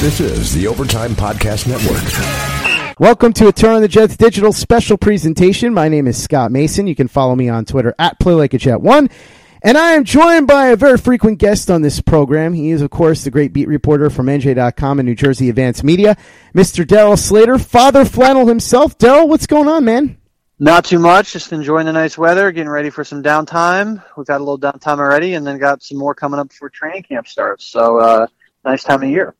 This is the Overtime Podcast Network. Welcome to a Turn on the Jets digital special presentation. My name is Scott Mason. You can follow me on Twitter at PlayLikeAJet1. And I am joined by a very frequent guest on this program. He is, of course, the great beat reporter from NJ.com and New Jersey Advance Media, Mr. Darryl Slater, Father Flannel himself. Darryl, what's going on, man? Not too much. Just enjoying the nice weather, getting ready for some downtime. We've had a little downtime already, and then got some more coming up before training camp starts. So, uh, nice time of year.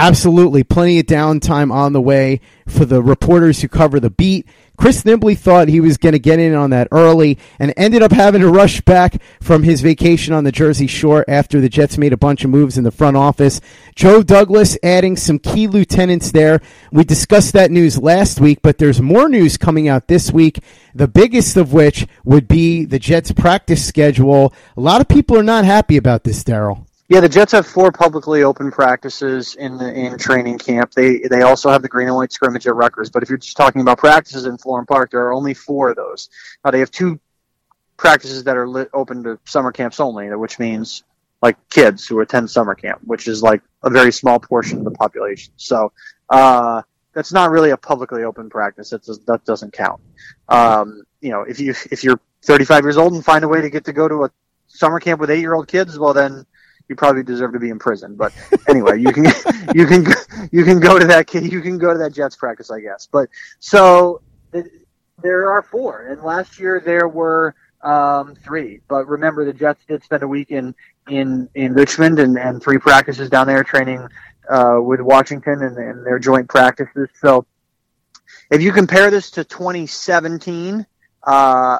Absolutely. Plenty of downtime on the way for the reporters who cover the beat. Chris Nimbley thought he was going to get in on that early and ended up having to rush back from his vacation on the Jersey Shore after the Jets made a bunch of moves in the front office. Joe Douglas adding some key lieutenants there. We discussed that news last week, but there's more news coming out this week. The biggest of which would be the Jets practice schedule. A lot of people are not happy about this, Darryl. Yeah, the Jets have four publicly open practices in the, in training camp. They they also have the green and white scrimmage at Rutgers. But if you're just talking about practices in Florham Park, there are only four of those. Now they have two practices that are lit, open to summer camps only, which means like kids who attend summer camp, which is like a very small portion of the population. So uh, that's not really a publicly open practice. That's that doesn't count. Um, you know, if you if you're 35 years old and find a way to get to go to a summer camp with eight year old kids, well then you probably deserve to be in prison. But anyway, you can you can you can go to that you can go to that Jets practice, I guess. But so there are four, and last year there were um, three. But remember, the Jets did spend a week in in in Richmond and, and three practices down there training uh, with Washington and, and their joint practices. So if you compare this to 2017. Uh,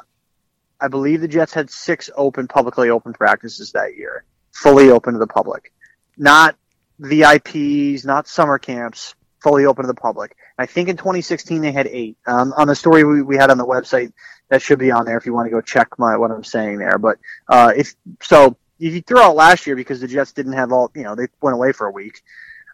I believe the Jets had six open, publicly open practices that year fully open to the public. Not VIPs, not summer camps, fully open to the public. I think in 2016 they had eight. Um, on the story we, we had on the website, that should be on there if you want to go check my what I'm saying there. But uh, if so, if you throw out last year because the Jets didn't have all, you know, they went away for a week.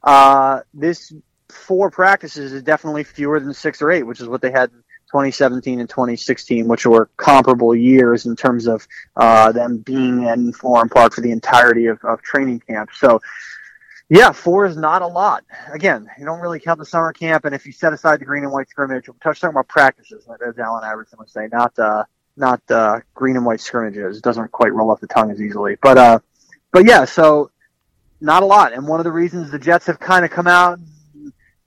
Uh, this four practices is definitely fewer than six or eight, which is what they had 2017 and 2016, which were comparable years in terms of uh, them being in Florham Park for the entirety of, of training camp. So, yeah, four is not a lot. Again, you don't really count the summer camp, and if you set aside the green and white scrimmage, we're talking about practices, as Allen Iverson would say, not uh, not uh, green and white scrimmages. It doesn't quite roll off the tongue as easily, but uh, but yeah, so not a lot. And one of the reasons the Jets have kind of come out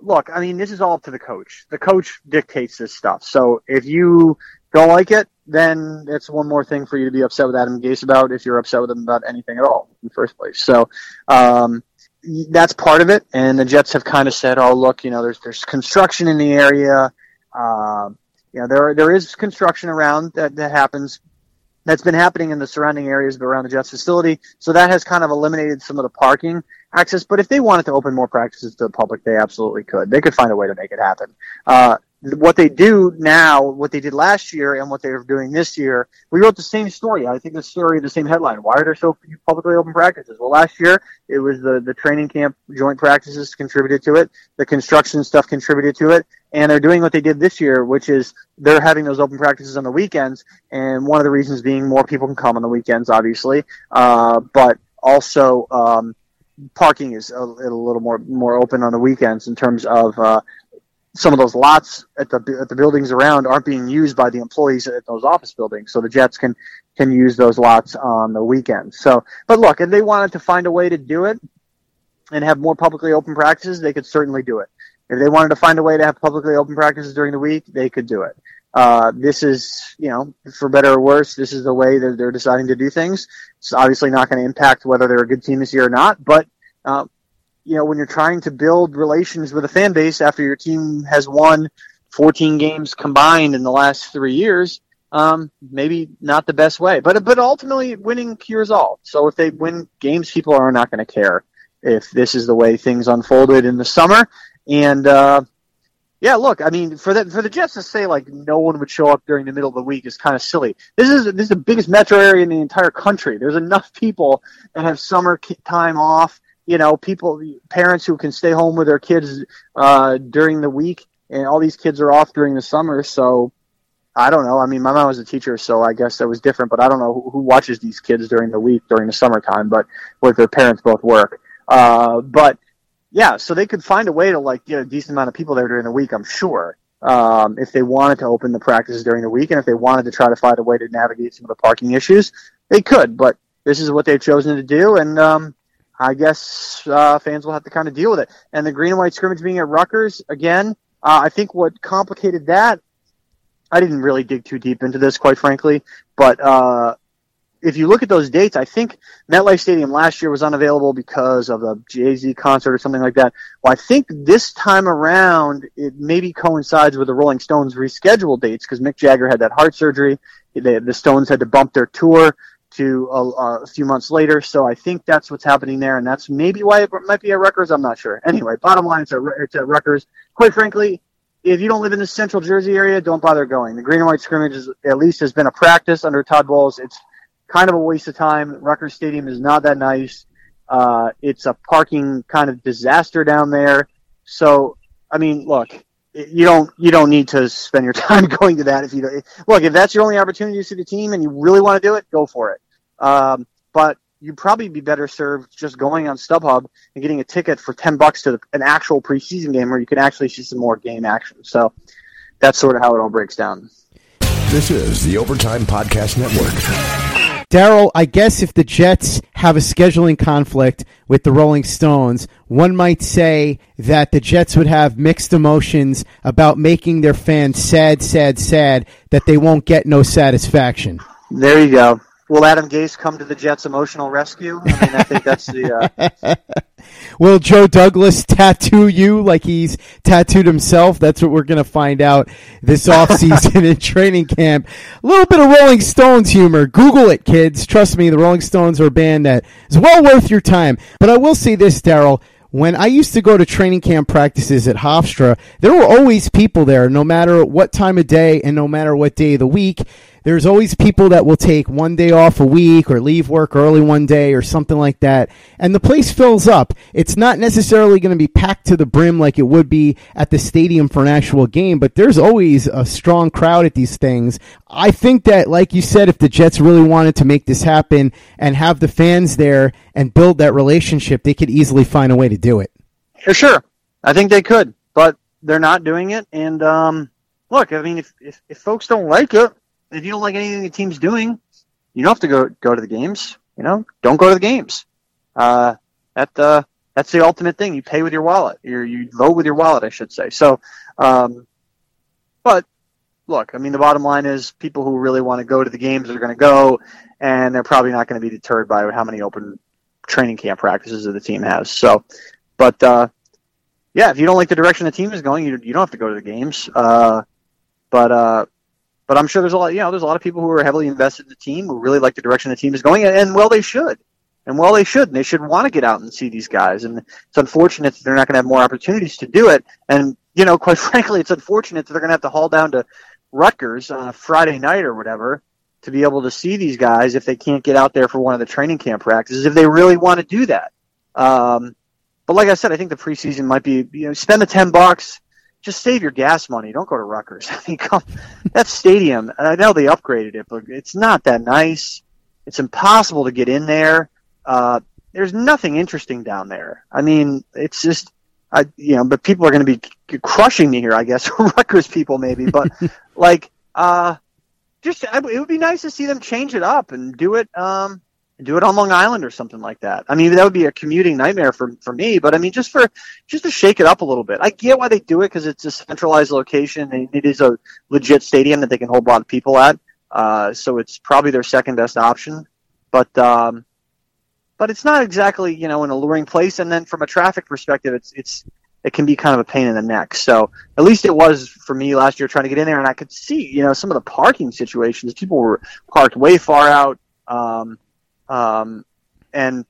look, I mean, this is all up to the coach. The coach dictates this stuff. So if you don't like it, then it's one more thing for you to be upset with Adam Gase about if you're upset with him about anything at all in the first place. So um, that's part of it. And the Jets have kind of said, "Oh, look, you know, there's there's construction in the area. Uh, you know, there there is construction around that that happens." That's been happening in the surrounding areas around the Jets facility, so that has kind of eliminated some of the parking access. But if they wanted to open more practices to the public, they absolutely could. They could find a way to make it happen. Uh, what they do now, what they did last year, and what they're doing this year, we wrote the same story. I think the story, the same headline. Why are there so few publicly open practices? Well, last year it was the the training camp joint practices contributed to it. The construction stuff contributed to it, and they're doing what they did this year, which is they're having those open practices on the weekends. And one of the reasons being more people can come on the weekends, obviously, uh, but also um, parking is a, a, little more more open on the weekends in terms of uh, some of those lots at the at the buildings around aren't being used by the employees at those office buildings, so the Jets can can use those lots on the weekends. So, but look, if they wanted to find a way to do it and have more publicly open practices, they could certainly do it. If they wanted to find a way to have publicly open practices during the week, they could do it. Uh, this is, you know, for better or worse, this is the way that they're deciding to do things. It's obviously not going to impact whether they're a good team this year or not, but, uh, you know, when you're trying to build relations with a fan base after your team has won 14 games combined in the last three years, um, maybe not the best way. But but ultimately, winning cures all. So if they win games, people are not going to care if this is the way things unfolded in the summer. And uh, yeah, look, I mean, for the for the Jets to say like no one would show up during the middle of the week is kind of silly. This is this is the biggest metro area in the entire country. There's enough people that have summer time off. You know, people, parents who can stay home with their kids uh, during the week, and all these kids are off during the summer. So, I don't know. I mean, my mom was a teacher, so I guess that was different. But I don't know who, who watches these kids during the week during the summertime, but with their parents both work. Uh, but yeah, so they could find a way to like get a decent amount of people there during the week. I'm sure. Um, if they wanted to open the practices during the week, and if they wanted to try to find a way to navigate some of the parking issues, they could. But this is what they've chosen to do, and um, I guess uh, fans will have to kind of deal with it. And the green and white scrimmage being at Rutgers again, uh, I think what complicated that. I didn't really dig too deep into this, quite frankly, but uh, if you look at those dates, I think MetLife Stadium last year was unavailable because of a Jay Z concert or something like that. Well, I think this time around it maybe coincides with the Rolling Stones rescheduled dates because Mick Jagger had that heart surgery. They, the Stones had to bump their tour to a, a, few months later. So I think that's what's happening there, and that's maybe why it might be at Rutgers. I'm not sure. Anyway, bottom line, it's at, it's at Rutgers. Quite frankly, if you don't live in the central Jersey area, don't bother going. The green and white scrimmage is, at least has been a practice under Todd Bowles. It's kind of a waste of time. Rutgers Stadium is not that nice. Uh, it's a parking kind of disaster down there. So, I mean, look, you don't you don't need to spend your time going to that if you don't. Look, if that's your only opportunity to see the team and you really want to do it, go for it. Um, but you'd probably be better served just going on StubHub and getting a ticket for ten bucks to an actual preseason game where you can actually see some more game action. So that's sort of how it all breaks down. This is the Overtime Podcast Network. Darryl, I guess if the Jets have a scheduling conflict with the Rolling Stones, one might say that the Jets would have mixed emotions about making their fans sad, sad, sad that they won't get no satisfaction. There you go. Will Adam Gase come to the Jets' emotional rescue? I mean, I think that's the. Uh... Will Joe Douglas tattoo you like he's tattooed himself? That's what we're going to find out this offseason in training camp. A little bit of Rolling Stones humor. Google it, kids. Trust me, the Rolling Stones are a band that is well worth your time. But I will say this, Darryl when I used to go to training camp practices at Hofstra, there were always people there, no matter what time of day and no matter what day of the week there's always people that will take one day off a week or leave work early one day or something like that. And the place fills up. It's not necessarily going to be packed to the brim like it would be at the stadium for an actual game, but there's always a strong crowd at these things. I think that, like you said, if the Jets really wanted to make this happen and have the fans there and build that relationship, they could easily find a way to do it. For sure. I think they could, but they're not doing it. And, um, look, I mean, if, if, if folks don't like it, if you don't like anything the team's doing, you don't have to go go to the games. You know, don't go to the games. Uh, that uh, that's the ultimate thing. You pay with your wallet. You you vote with your wallet, I should say. So, um, but look, I mean, the bottom line is people who really want to go to the games are going to go, and they're probably not going to be deterred by how many open training camp practices that the team has. So, but uh, yeah, if you don't like the direction the team is going, you you don't have to go to the games. Uh, but uh, but I'm sure there's a lot, you know, there's a lot of people who are heavily invested in the team who really like the direction the team is going, and well, they should, and well, they should, and they should want to get out and see these guys. And it's unfortunate that they're not going to have more opportunities to do it. And you know, quite frankly, it's unfortunate that they're going to have to haul down to Rutgers on a Friday night or whatever to be able to see these guys if they can't get out there for one of the training camp practices if they really want to do that. Um, but like I said, I think the preseason might be you know spend the ten bucks just save your gas money. Don't go to Rutgers. I mean, come, that stadium. I know they upgraded it, but it's not that nice. It's impossible to get in there. Uh, there's nothing interesting down there. I mean, it's just, I, you know, but people are going to be crushing me here, I guess, Rutgers people maybe, but like, uh, just, it would be nice to see them change it up and do it, um, do it on Long Island or something like that. I mean, that would be a commuting nightmare for for me. But I mean, just for just to shake it up a little bit. I get why they do it because it's a centralized location and it is a legit stadium that they can hold a lot of people at. Uh, so it's probably their second best option. But um, but it's not exactly you know an alluring place. And then from a traffic perspective, it's it's it can be kind of a pain in the neck. So at least it was for me last year trying to get in there, and I could see you know some of the parking situations. People were parked way far out. Um, um, and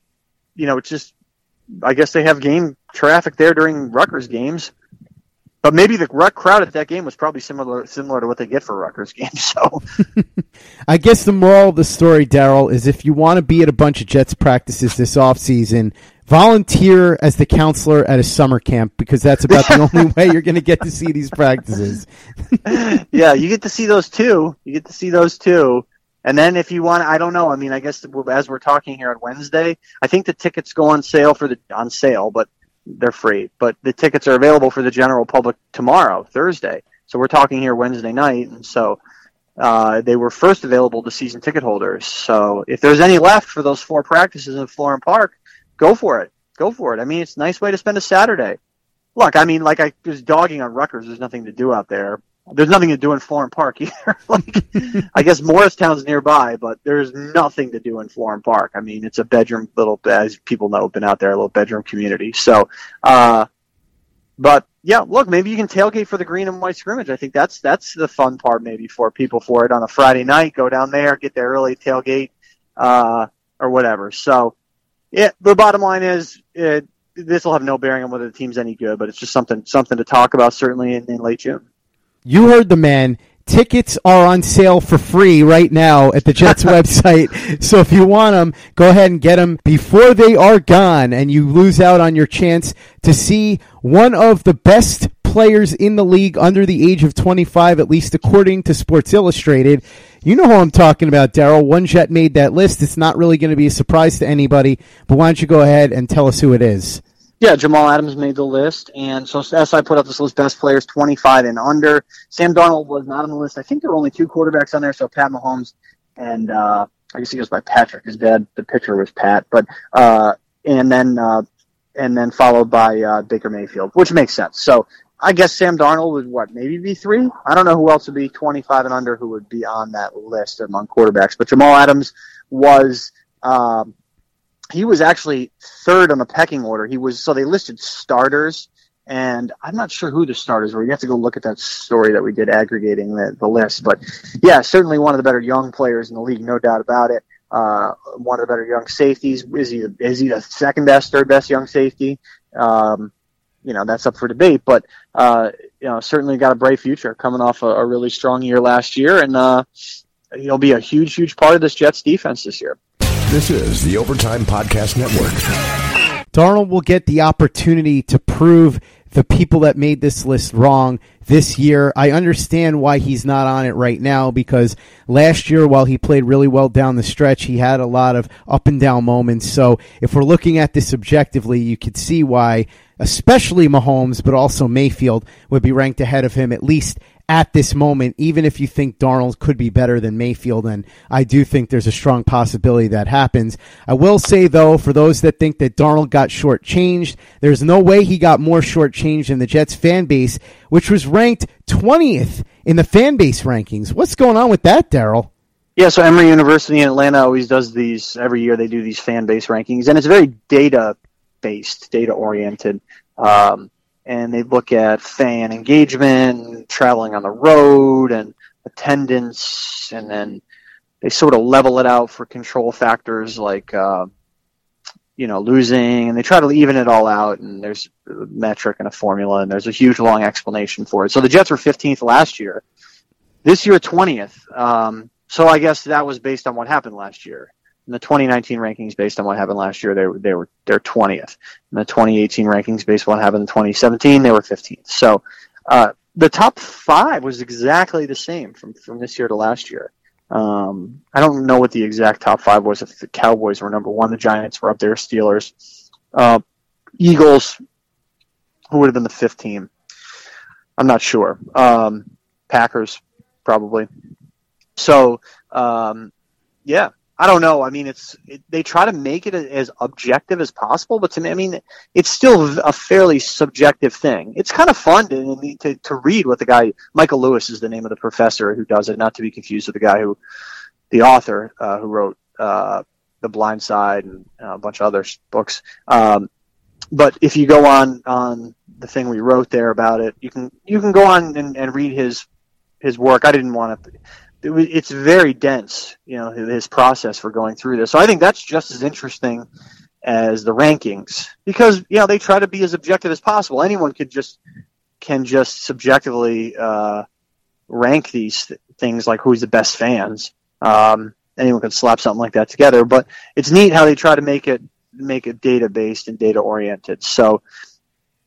you know, it's just I guess they have game traffic there during Rutgers games. But maybe the crowd at that game was probably similar similar to what they get for Rutgers games. So, I guess the moral of the story, Darryl, is if you want to be at a bunch of Jets practices this off season, volunteer as the counselor at a summer camp because that's about the only way you're going to get to see these practices. yeah, you get to see those too. You get to see those too. And then if you want, I don't know. I mean, I guess as we're talking here on Wednesday, I think the tickets go on sale for the on sale, but they're free. But the tickets are available for the general public tomorrow, Thursday. So we're talking here Wednesday night, and so uh, they were first available to season ticket holders. So if there's any left for those four practices in Florham Park, go for it. Go for it. I mean, it's a nice way to spend a Saturday. Look, I mean, like I was dogging on Rutgers. There's nothing to do out there. There's nothing to do in Florham Park either. like, I guess Morristown's nearby, but there's nothing to do in Florham Park. I mean, it's a bedroom little, as people know, been out there, a little bedroom community. So, uh, but yeah, look, maybe you can tailgate for the green and white scrimmage. I think that's that's the fun part, maybe for people for it on a Friday night. Go down there, get there early, tailgate, uh, or whatever. So, yeah, the bottom line is this will have no bearing on whether the team's any good, but it's just something something to talk about certainly in, in late June. You heard the man. Tickets are on sale for free right now at the Jets website. So if you want them, go ahead and get them before they are gone and you lose out on your chance to see one of the best players in the league under the age of 25, at least according to Sports Illustrated. You know who I'm talking about, Darryl. One Jet made that list. It's not really going to be a surprise to anybody, but why don't you go ahead and tell us who it is? Yeah, Jamal Adams made the list, and so as I put up this list, best players 25 and under. Sam Darnold was not on the list. I think there were only two quarterbacks on there, so Pat Mahomes and uh, I guess he goes by Patrick. His dad, the pitcher, was Pat, but uh, and then uh, and then followed by uh, Baker Mayfield, which makes sense. So I guess Sam Darnold would what maybe be three. I don't know who else would be 25 and under who would be on that list among quarterbacks, but Jamal Adams was. Um, he was actually third on the pecking order. He was so they listed starters, and I'm not sure who the starters were. You have to go look at that story that we did aggregating the, the list. But yeah, certainly one of the better young players in the league, no doubt about it. Uh, one of the better young safeties. Is he is he the second best, third best young safety? Um, you know that's up for debate, but uh, you know certainly got a bright future coming off a, a really strong year last year, and uh, he'll be a huge, huge part of this Jets defense this year. This is the Overtime Podcast Network. Darnold will get the opportunity to prove the people that made this list wrong this year. I understand why he's not on it right now because last year, while he played really well down the stretch, he had a lot of up and down moments. So if we're looking at this objectively, you could see why, especially Mahomes, but also Mayfield would be ranked ahead of him at least at this moment, even if you think Darnold could be better than Mayfield, and I do think there's a strong possibility that happens. I will say, though, for those that think that Darnold got shortchanged, there's no way he got more shortchanged than the Jets fan base, which was ranked 20th in the fan base rankings. What's going on with that, Darryl? Yeah, so Emory University in Atlanta always does these every year. They do these fan base rankings, and it's very data based, data oriented. Um, and they look at fan engagement, traveling on the road, and attendance, and then they sort of level it out for control factors like uh, you know losing, and they try to even it all out. And there's a metric and a formula, and there's a huge long explanation for it. So the Jets were 15th last year. This year, 20th. Um, so I guess that was based on what happened last year in the 2019 rankings based on what happened last year, they were they were they're 20th. In the 2018 rankings based on what happened in 2017, they were 15th. So uh, the top five was exactly the same from from this year to last year. Um, I don't know what the exact top five was. If the Cowboys were number one, the Giants were up there, Steelers, uh, Eagles, who would have been the fifth team? I'm not sure. Um, Packers, probably. So, um, yeah, I don't know. I mean, it's it, they try to make it as objective as possible, but to me, I mean, it's still a fairly subjective thing. It's kind of fun to, to to read what the guy Michael Lewis is the name of the professor who does it, not to be confused with the guy who, the author uh, who wrote uh, The Blind Side and uh, a bunch of other books. Um, but if you go on on the thing we wrote there about it, you can you can go on and, and read his his work. I didn't want to it's very dense, you know, his process for going through this. So I think that's just as interesting as the rankings because you know they try to be as objective as possible. Anyone could just can just subjectively uh, rank these th- things like who's the best fans. Um, anyone could slap something like that together, but it's neat how they try to make it make it data based and data oriented. So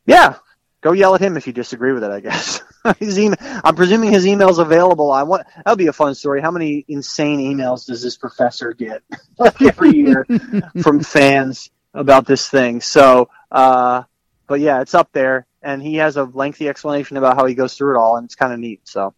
yeah, go yell at him if you disagree with it. I guess his email. I'm presuming his email's available. I want that'll be a fun story. How many insane emails does this professor get every year from fans about this thing? So uh, but yeah, it's up there, and he has a lengthy explanation about how he goes through it all, and it's kind of neat. So.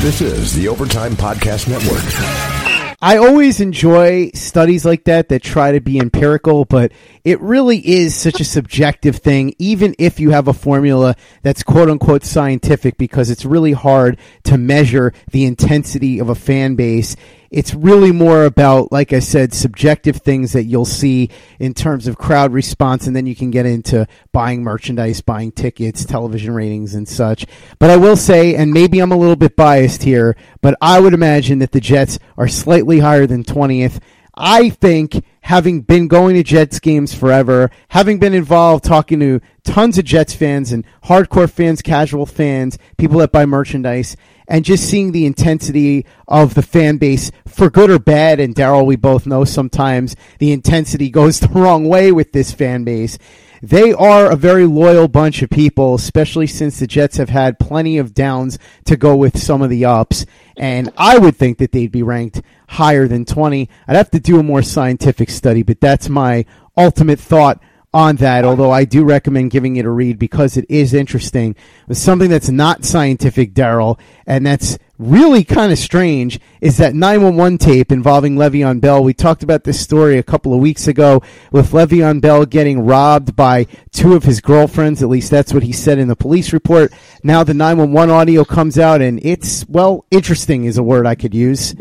This is the Overtime Podcast Network. I always enjoy studies like that that try to be empirical, but it really is such a subjective thing, even if you have a formula that's quote unquote scientific, because it's really hard to measure the intensity of a fan base it's really more about, like I said, subjective things that you'll see in terms of crowd response, and then you can get into buying merchandise, buying tickets, television ratings, and such. But I will say, and maybe I'm a little bit biased here, but I would imagine that the Jets are slightly higher than 20th. I think having been going to Jets games forever, having been involved talking to tons of Jets fans and hardcore fans, casual fans, people that buy merchandise, and just seeing the intensity of the fan base for good or bad. And Darryl, we both know sometimes the intensity goes the wrong way with this fan base. They are a very loyal bunch of people, especially since the Jets have had plenty of downs to go with some of the ups. And I would think that they'd be ranked higher than 20. I'd have to do a more scientific study, but that's my ultimate thought on that, although I do recommend giving it a read because it is interesting. It's something that's not scientific, Darryl, and that's really kind of strange is that 911 tape involving Le'Veon Bell. We talked about this story a couple of weeks ago with Le'Veon Bell getting robbed by two of his girlfriends. At least that's what he said in the police report. Now the 911 audio comes out and it's, well, interesting is a word I could use.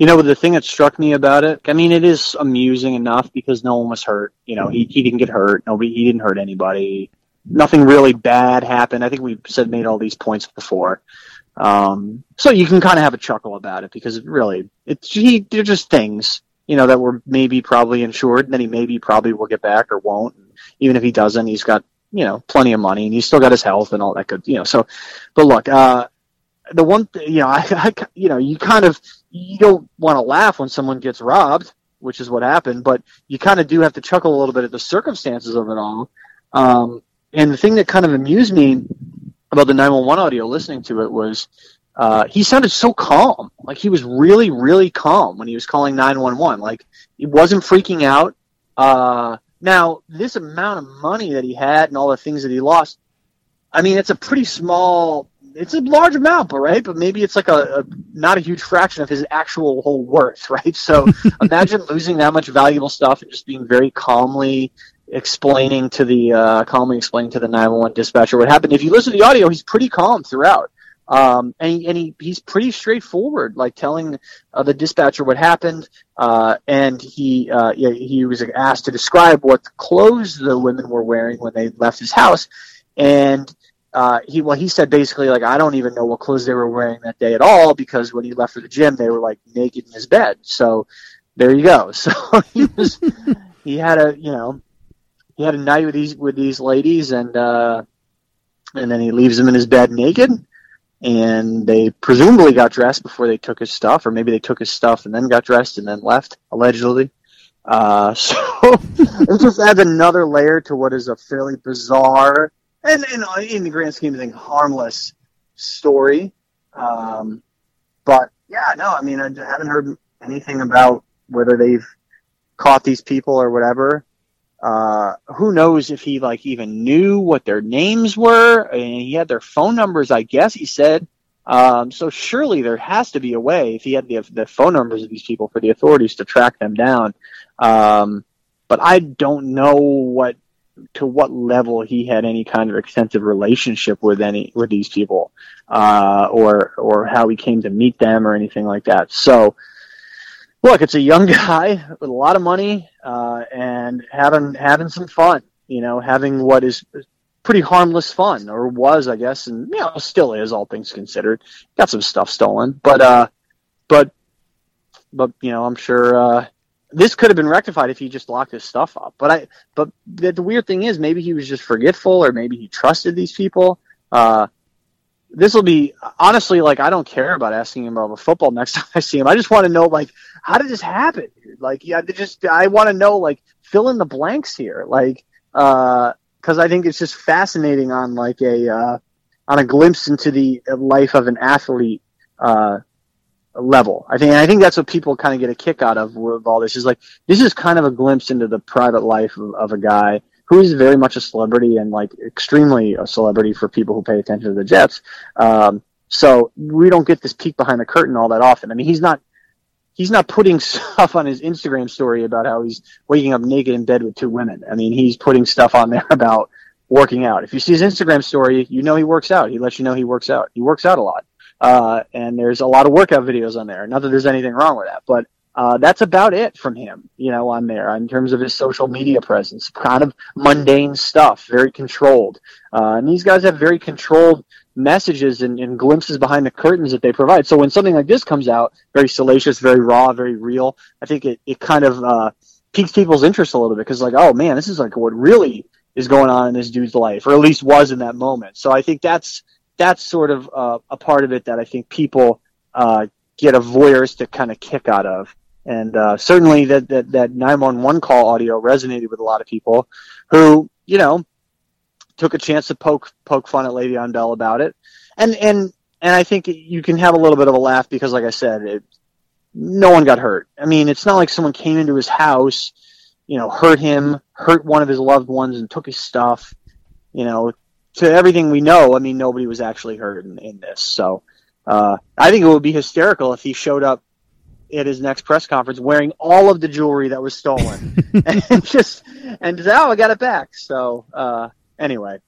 You know, the thing that struck me about it, I mean, it is amusing enough because no one was hurt. You know, he, he didn't get hurt. Nobody, he didn't hurt anybody. Nothing really bad happened. I think we said made all these points before. Um, so you can kind of have a chuckle about it because it really, it's, he, they're just things, you know, that were maybe probably insured and then he maybe probably will get back or won't. And even if he doesn't, he's got, you know, plenty of money and he's still got his health and all that good, you know, so, but look, uh, the one, you know, I, I, you know, you kind of, you don't want to laugh when someone gets robbed, which is what happened, but you kind of do have to chuckle a little bit at the circumstances of it all. Um, and the thing that kind of amused me about the 911 audio listening to it was, uh, he sounded so calm. Like he was really, really calm when he was calling 911. Like he wasn't freaking out. Uh, now, this amount of money that he had and all the things that he lost, I mean, it's a pretty small it's a large amount, but right, but maybe it's like a, a, not a huge fraction of his actual whole worth, right? So imagine losing that much valuable stuff and just being very calmly explaining to the uh, calmly explaining to the 911 dispatcher what happened. If you listen to the audio, he's pretty calm throughout. Um, and he, and he, he's pretty straightforward, like telling uh, the dispatcher what happened. Uh, and he, uh, he was asked to describe what clothes the women were wearing when they left his house. And uh, he well he said basically like I don't even know what clothes they were wearing that day at all because when he left for the gym they were like naked in his bed. So there you go. So he was he had a you know he had a night with these with these ladies and uh, and then he leaves them in his bed naked and they presumably got dressed before they took his stuff or maybe they took his stuff and then got dressed and then left allegedly. Uh, so it just adds another layer to what is a fairly bizarre and, and uh, in the grand scheme of things, harmless story. Um, but yeah, no, I mean, I haven't heard anything about whether they've caught these people or whatever. Uh, who knows if he like even knew what their names were? and he had their phone numbers, I guess he said. Um, so surely there has to be a way if he had the, the phone numbers of these people for the authorities to track them down. Um, but I don't know what to what level he had any kind of extensive relationship with any with these people, uh, or or how he came to meet them or anything like that. So, look, it's a young guy with a lot of money uh, and having having some fun. You know, having what is pretty harmless fun, or was, I guess, and you know, still is, all things considered. Got some stuff stolen, but uh, but but you know, I'm sure uh, this could have been rectified if he just locked his stuff up. But I, but the, the weird thing is, maybe he was just forgetful, or maybe he trusted these people. Uh, this will be honestly like I don't care about asking him about football next time I see him. I just want to know like how did this happen? Like yeah, just I want to know like fill in the blanks here, like because uh, I think it's just fascinating on like a uh, on a glimpse into the life of an athlete. Uh, level. I think I think that's what people kind of get a kick out of with all this is like this is kind of a glimpse into the private life of, of a guy who is very much a celebrity and like extremely a celebrity for people who pay attention to the Jets. Um, so we don't get this peek behind the curtain all that often. I mean, he's not he's not putting stuff on his Instagram story about how he's waking up naked in bed with two women. I mean, he's putting stuff on there about working out. If you see his Instagram story, you know he works out. He lets you know he works out. He works out a lot. Uh, and there's a lot of workout videos on there. Not that there's anything wrong with that, but uh, that's about it from him, you know, on there in terms of his social media presence. Kind of mundane stuff, very controlled. Uh, and these guys have very controlled messages and, and, glimpses behind the curtains that they provide. So when something like this comes out, very salacious, very raw, very real, I think it, it kind of uh, piques people's interest a little bit because, like, oh man, this is like what really is going on in this dude's life, or at least was in that moment. So I think that's that's sort of uh, a part of it that I think people uh, get a voyeuristic kind of kick out of. And uh, certainly that, that, that 911 call audio resonated with a lot of people who, you know, took a chance to poke poke fun at Le'Veon Bell about it. And and and I think you can have a little bit of a laugh because like I said, it, no one got hurt. I mean, it's not like someone came into his house, you know, hurt him, hurt one of his loved ones and took his stuff. You know, to everything we know, I mean, nobody was actually hurt in, in this. So uh, I think it would be hysterical if he showed up at his next press conference wearing all of the jewelry that was stolen and just and just, oh, I got it back. So uh, anyway,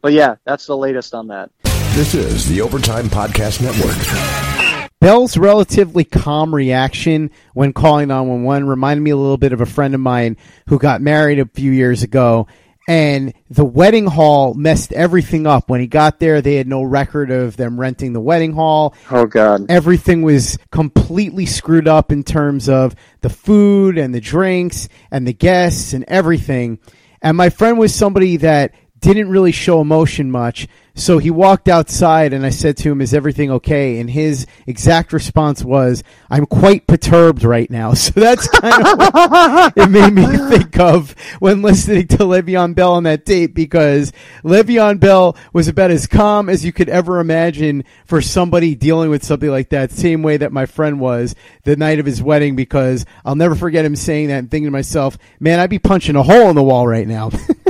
but yeah, that's the latest on that. This is the Overtime Podcast Network. Bell's relatively calm reaction when calling 911 reminded me a little bit of a friend of mine who got married a few years ago and the wedding hall messed everything up. When he got there, they had no record of them renting the wedding hall. Oh God! Everything was completely screwed up in terms of the food and the drinks and the guests and everything. And my friend was somebody that didn't really show emotion much. So he walked outside and I said to him, Is everything okay? And his exact response was, I'm quite perturbed right now. So that's kind of what it made me think of when listening to Le'Veon Bell on that tape because Le'Veon Bell was about as calm as you could ever imagine for somebody dealing with something like that, same way that my friend was the night of his wedding because I'll never forget him saying that and thinking to myself, Man, I'd be punching a hole in the wall right now.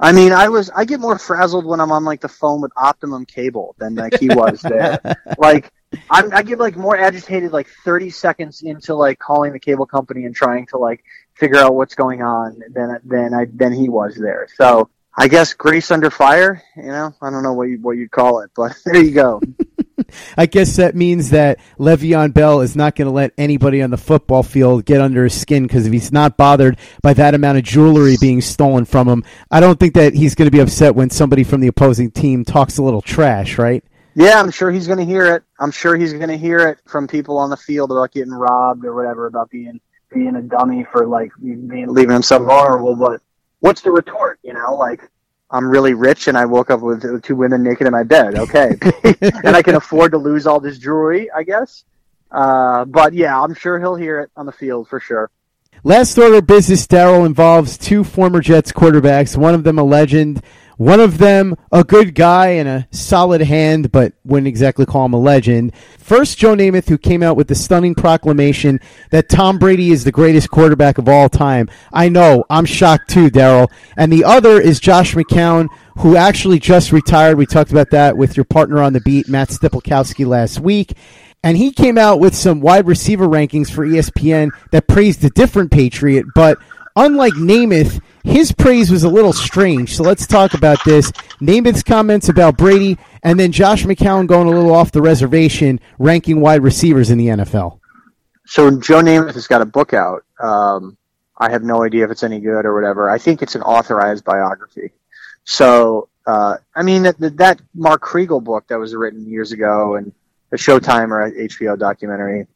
I mean, I was I get more frazzled when I'm on like the phone with Optimum Cable than like he was there. like I'm, I get like more agitated like 30 seconds into like calling the cable company and trying to like figure out what's going on than than I than he was there. So I guess grace under fire. You know, I don't know what you what you'd call it, but there you go. I guess that means that Le'Veon Bell is not going to let anybody on the football field get under his skin because if he's not bothered by that amount of jewelry being stolen from him, I don't think that he's going to be upset when somebody from the opposing team talks a little trash, right? Yeah, I'm sure he's going to hear it. I'm sure he's going to hear it from people on the field about getting robbed or whatever, about being being a dummy for like being, leaving himself vulnerable. But what's the retort? You know, like I'm really rich and I woke up with two women naked in my bed. Okay. and I can afford to lose all this jewelry, I guess. Uh, but yeah, I'm sure he'll hear it on the field for sure. Last order of business, Darryl, involves two former Jets quarterbacks, one of them a legend, one of them, a good guy and a solid hand, but wouldn't exactly call him a legend. First, Joe Namath, who came out with the stunning proclamation that Tom Brady is the greatest quarterback of all time. I know, I'm shocked too, Darryl. And the other is Josh McCown, who actually just retired. We talked about that with your partner on the beat, Matt Stypulkoski, last week. And he came out with some wide receiver rankings for ESPN that praised a different Patriot, but unlike Namath, his praise was a little strange. So let's talk about this. Namath's comments about Brady, and then Josh McCown going a little off the reservation, ranking wide receivers in the NFL. So Joe Namath has got a book out. Um, I have no idea if it's any good or whatever. I think it's an authorized biography. So, uh, I mean, that, that Mark Kriegel book that was written years ago and the Showtime or HBO documentary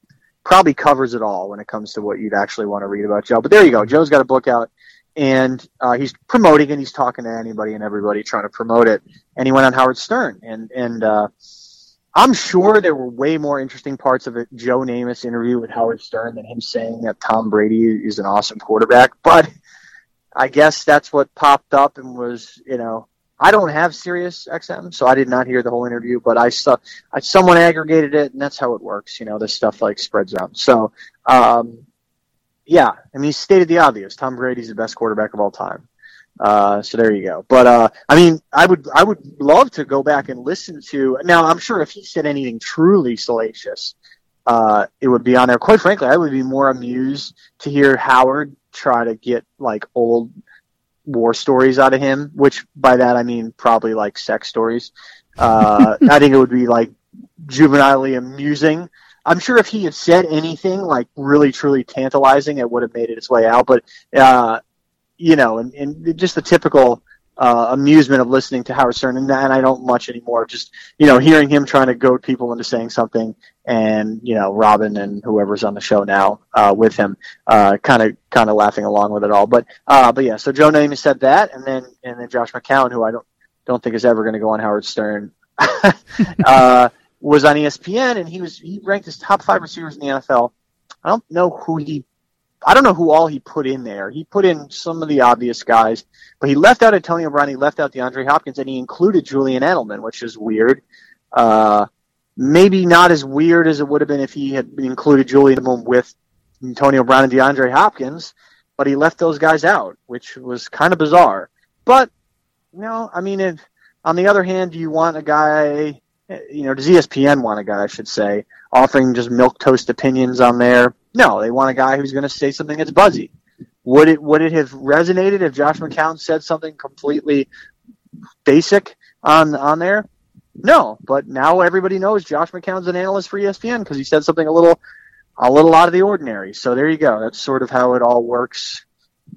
probably covers it all when it comes to what you'd actually want to read about Joe. But there you go. Joe's got a book out and uh, he's promoting and he's talking to anybody and everybody trying to promote it. And he went on Howard Stern, and and uh, I'm sure there were way more interesting parts of. Joe Namath's interview with Howard Stern than him saying that Tom Brady is an awesome quarterback. But I guess that's what popped up and was you know. I don't have Sirius XM, so I did not hear the whole interview, but I saw I, someone aggregated it, and that's how it works. You know, this stuff like spreads around. So, um, yeah, I mean, he stated the obvious. Tom Brady's the best quarterback of all time. Uh, so there you go. But uh, I mean, I would I would love to go back and listen to. Now I'm sure if he said anything truly salacious, uh, it would be on there. Quite frankly, I would be more amused to hear Howard try to get like old war stories out of him. Which by that I mean probably like sex stories. Uh, I think it would be like juvenilely amusing. I'm sure if he had said anything like really truly tantalizing, it would have made it its way out. But uh, you know, and, and just the typical uh, amusement of listening to Howard Stern, and, and I don't much anymore. Just you know, hearing him trying to goad people into saying something, and you know, Robin and whoever's on the show now uh, with him, kind of kind of laughing along with it all. But uh, but yeah, so Joe Namath said that, and then and then Josh McCown, who I don't don't think is ever going to go on Howard Stern. uh, was on ESPN, and he was he ranked as top five receivers in the NFL. I don't know who he, I don't know who all he put in there. He put in some of the obvious guys, but he left out Antonio Brown, he left out DeAndre Hopkins, and he included Julian Edelman, which is weird. Uh, maybe not as weird as it would have been if he had included Julian with Antonio Brown and DeAndre Hopkins, but he left those guys out, which was kind of bizarre. But you know, I mean, if, on the other hand, do you want a guy you know, does ESPN want a guy, I should say, offering just milk toast opinions on there? No, they want a guy who's going to say something that's buzzy. Would it would it have resonated if Josh McCown said something completely basic on on there? No, but now everybody knows Josh McCown's an analyst for ESPN because he said something a little a little out of the ordinary. So there you go. That's sort of how it all works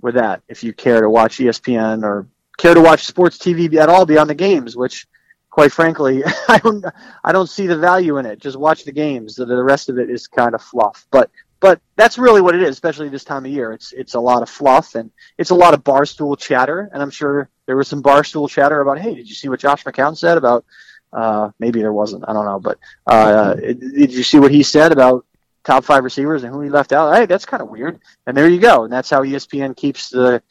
with that. If you care to watch ESPN or care to watch sports TV at all beyond the games, which quite frankly, I don't I don't see the value in it. Just watch the games. The, the rest of it is kind of fluff. But but that's really what it is, especially this time of year. It's it's a lot of fluff and it's a lot of barstool chatter. And I'm sure there was some barstool chatter about, hey, did you see what Josh McCown said about? Uh, maybe there wasn't. I don't know. But uh, did you see what he said about top five receivers and who he left out? Hey, that's kind of weird. And there you go. And that's how ESPN keeps the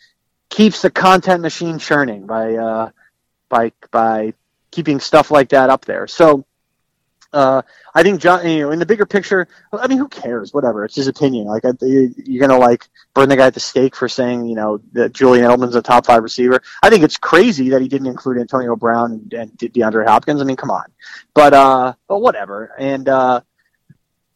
keeps the content machine churning by uh, by by keeping stuff like that up there. So uh, I think John, you know, in the bigger picture, I mean, who cares? Whatever, it's his opinion. Like, you're gonna like burn the guy at the stake for saying, you know, that Julian Edelman's a top five receiver. I think it's crazy that he didn't include Antonio Brown and DeAndre Hopkins. I mean, come on, but uh, but whatever. And uh,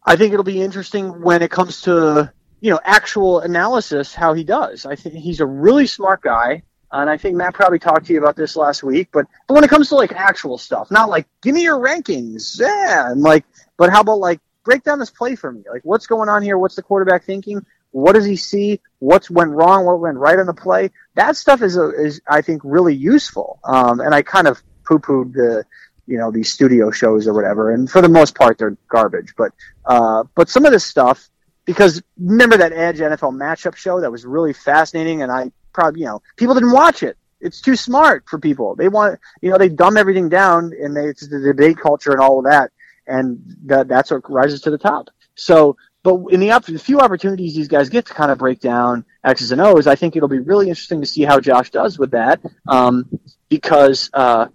I think it'll be interesting when it comes to you know actual analysis how he does. I think he's a really smart guy and I think Matt probably talked to you about this last week. But, but when it comes to like actual stuff, not like give me your rankings, yeah, and like, but how about like break down this play for me? Like, what's going on here? What's the quarterback thinking? What does he see? What's went wrong? What went right on the play? That stuff is a, is I think really useful. Um, and I kind of poo pooed the you know these studio shows or whatever, and for the most part they're garbage. But uh, but some of this stuff because remember that Edge NFL matchup show that was really fascinating, and I probably you know people didn't watch it. It's too smart for people. They want you know they dumb everything down and they, it's the debate culture and all of that, and that that's what rises to the top. So, but in the, the few opportunities these guys get to kind of break down X's and O's, I think it'll be really interesting to see how Josh does with that, um, because uh,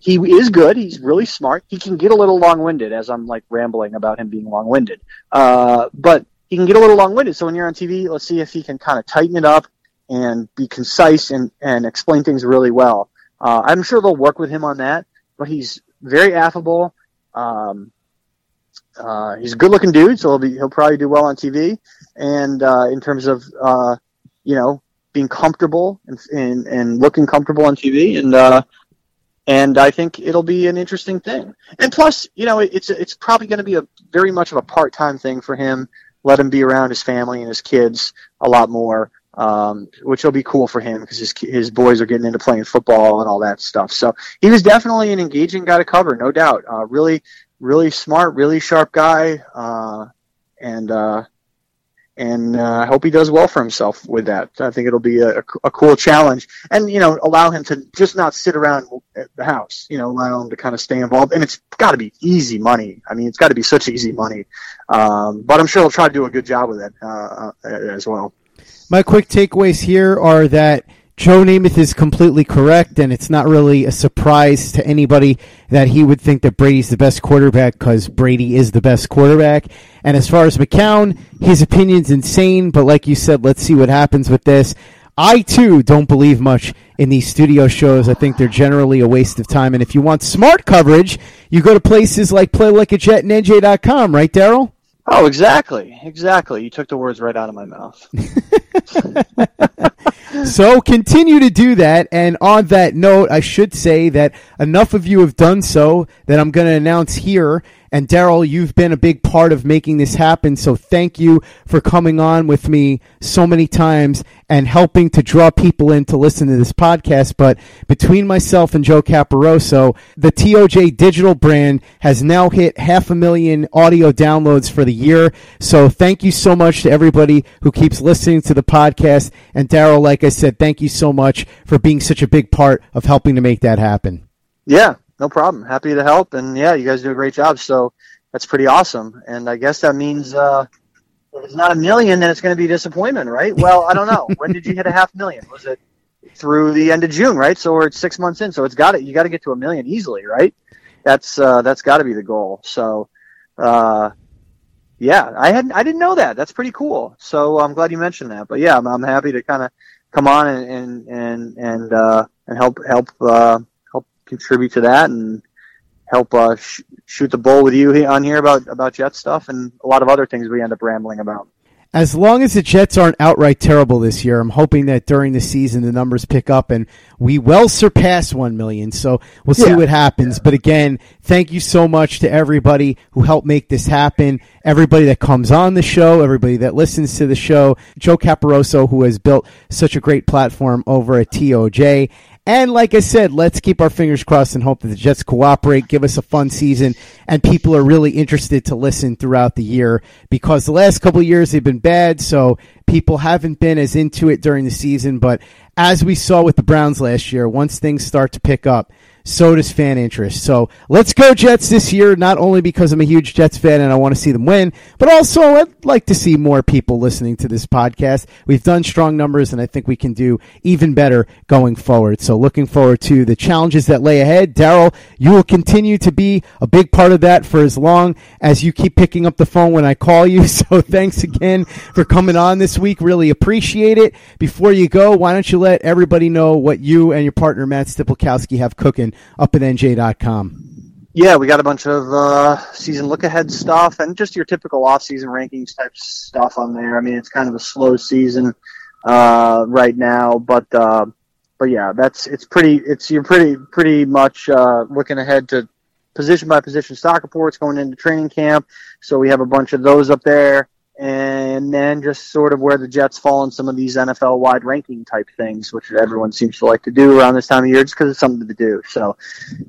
he is good. He's really smart. He can get a little long-winded, as I'm like rambling about him being long-winded. Uh, but he can get a little long-winded. So when you're on TV, let's see if he can kind of tighten it up and be concise and, and explain things really well. Uh, I'm sure they'll work with him on that, but he's very affable. Um, uh, he's a good looking dude, so he'll be, he'll probably do well on TV. And, uh, in terms of, uh, you know, being comfortable and, and, and looking comfortable on TV. And, uh, and I think it'll be an interesting thing. And plus, you know, it's, it's probably going to be a very much of a part-time thing for him. Let him be around his family and his kids a lot more um, which will be cool for him because his his boys are getting into playing football and all that stuff. So he was definitely an engaging guy to cover, no doubt. Uh, really, really smart, really sharp guy, uh, and uh, and uh, I hope he does well for himself with that. I think it'll be a, a cool challenge, and you know, allow him to just not sit around at the house. You know, allow him to kind of stay involved, and it's got to be easy money. I mean, it's got to be such easy money, um, but I'm sure he'll try to do a good job with it uh, uh, as well. My quick takeaways here are that Joe Namath is completely correct, and it's not really a surprise to anybody that he would think that Brady's the best quarterback because Brady is the best quarterback. And as far as McCown, his opinion's insane, but like you said, let's see what happens with this. I too don't believe much in these studio shows. I think they're generally a waste of time. And if you want smart coverage, you go to places like Play Like a Jet and NJ.com, right, Darryl? Oh, exactly, exactly. You took the words right out of my mouth. so continue to do that. And on that note, I should say that enough of you have done so that I'm going to announce here and Darryl, you've been a big part of making this happen. So thank you for coming on with me so many times and helping to draw people in to listen to this podcast. But between myself and Joe Caporoso, the TOJ digital brand has now hit half a million audio downloads for the year. So thank you so much to everybody who keeps listening to the podcast. And Darryl, like I said, thank you so much for being such a big part of helping to make that happen. Yeah, no problem. Happy to help. And yeah, you guys do a great job. So that's pretty awesome. And I guess that means uh, if it's not a million, then it's going to be disappointment, right? Well, I don't know. when did you hit a half million? Was it through the end of June, right? So we're six months in. So it's got it. You got to get to a million easily, right? That's uh, that's got to be the goal. So. Uh, yeah, I had I didn't know that. That's pretty cool. So I'm glad you mentioned that. But yeah, I'm, I'm happy to kind of come on and and and and, uh, and help help uh, contribute to that and help uh, sh- shoot the bull with you on here about about Jet stuff and a lot of other things we end up rambling about. As long as the Jets aren't outright terrible this year, I'm hoping that during the season the numbers pick up and we well surpass 1 million. So we'll see yeah. what happens. Yeah. But again, thank you so much to everybody who helped make this happen. Everybody that comes on the show, everybody that listens to the show, Joe Caporoso, who has built such a great platform over at TOJ. And like I said, let's keep our fingers crossed and hope that the Jets cooperate, give us a fun season, and people are really interested to listen throughout the year because the last couple years they've been bad, so people haven't been as into it during the season. But as we saw with the Browns last year, once things start to pick up, so does fan interest. So let's go Jets this year, not only because I'm a huge Jets fan and I want to see them win, but also I'd like to see more people listening to this podcast. We've done strong numbers and I think we can do even better going forward. So looking forward to the challenges that lay ahead. Darryl, you will continue to be a big part of that for as long as you keep picking up the phone when I call you. So thanks again for coming on this week. Really appreciate it. Before you go, why don't you let everybody know what you and your partner Matt Stypulkoski have cooking up at NJ.com? Yeah, we got a bunch of uh, season look ahead stuff and just your typical off season rankings type stuff on there. I mean, it's kind of a slow season uh, right now, but uh, but yeah, that's it's pretty. It's you're pretty pretty much uh, looking ahead to position by position stock reports going into training camp. So we have a bunch of those up there and then just sort of where the Jets fall in some of these NFL wide ranking type things, which everyone seems to like to do around this time of year just because it's something to do. So,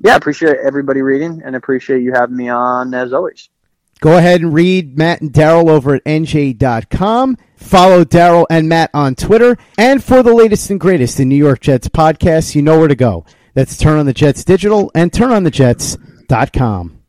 yeah, appreciate everybody reading and appreciate you having me on as always. Go ahead and read Matt and Darryl over at NJ.com. Follow Darryl and Matt on Twitter. And for the latest and greatest in New York Jets podcasts, you know where to go. That's Turn on the Jets Digital and TurnOnTheJets.com.